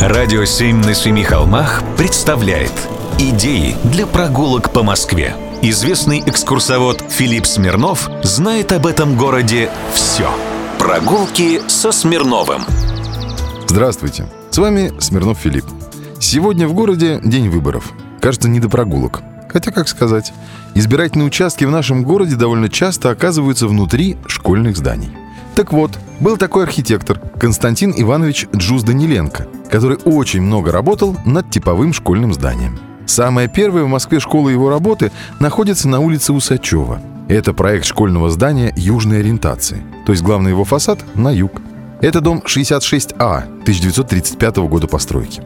Радио «Семь на семи холмах» представляет Идеи для прогулок по Москве. Известный экскурсовод Филипп Смирнов знает об этом городе все. Прогулки со Смирновым. Здравствуйте, с вами Смирнов Филипп. Сегодня в городе день выборов. Кажется, не до прогулок. Хотя, как сказать, избирательные участки в нашем городе довольно часто оказываются внутри школьных зданий. Так вот, был такой архитектор Константин Иванович Джуз Даниленко, который очень много работал над типовым школьным зданием. Самая первая в Москве школа его работы находится на улице Усачева. Это проект школьного здания южной ориентации, то есть главный его фасад на юг. Это дом 66А 1935 года постройки.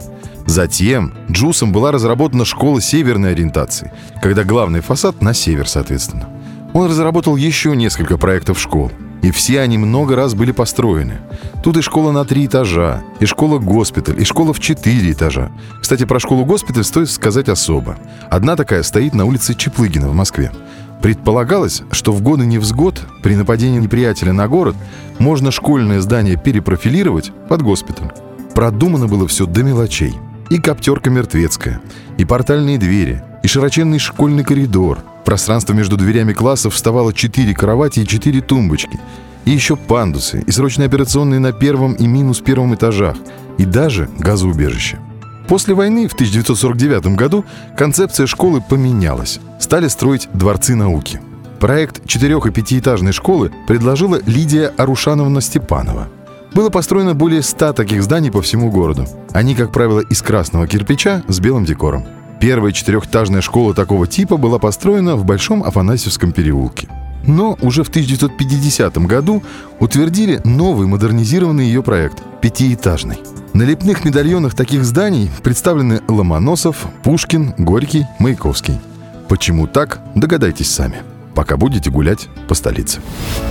Затем Джусом была разработана школа северной ориентации, когда главный фасад на север, соответственно. Он разработал еще несколько проектов школ – и все они много раз были построены. Тут и школа на три этажа, и школа-госпиталь, и школа в четыре этажа. Кстати, про школу-госпиталь стоит сказать особо. Одна такая стоит на улице Чеплыгина в Москве. Предполагалось, что в годы невзгод при нападении неприятеля на город можно школьное здание перепрофилировать под госпиталь. Продумано было все до мелочей. И коптерка мертвецкая, и портальные двери, и широченный школьный коридор – пространство между дверями классов вставало четыре кровати и четыре тумбочки. И еще пандусы, и срочные операционные на первом и минус первом этажах, и даже газоубежище. После войны в 1949 году концепция школы поменялась. Стали строить дворцы науки. Проект четырех- и пятиэтажной школы предложила Лидия Арушановна Степанова. Было построено более ста таких зданий по всему городу. Они, как правило, из красного кирпича с белым декором. Первая четырехэтажная школа такого типа была построена в Большом Афанасьевском переулке. Но уже в 1950 году утвердили новый модернизированный ее проект – пятиэтажный. На лепных медальонах таких зданий представлены Ломоносов, Пушкин, Горький, Маяковский. Почему так, догадайтесь сами – пока будете гулять по столице.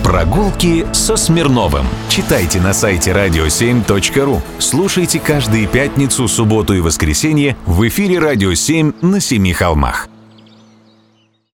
Прогулки со Смирновым. Читайте на сайте radio7.ru. Слушайте каждые пятницу, субботу и воскресенье в эфире «Радио 7» на Семи холмах.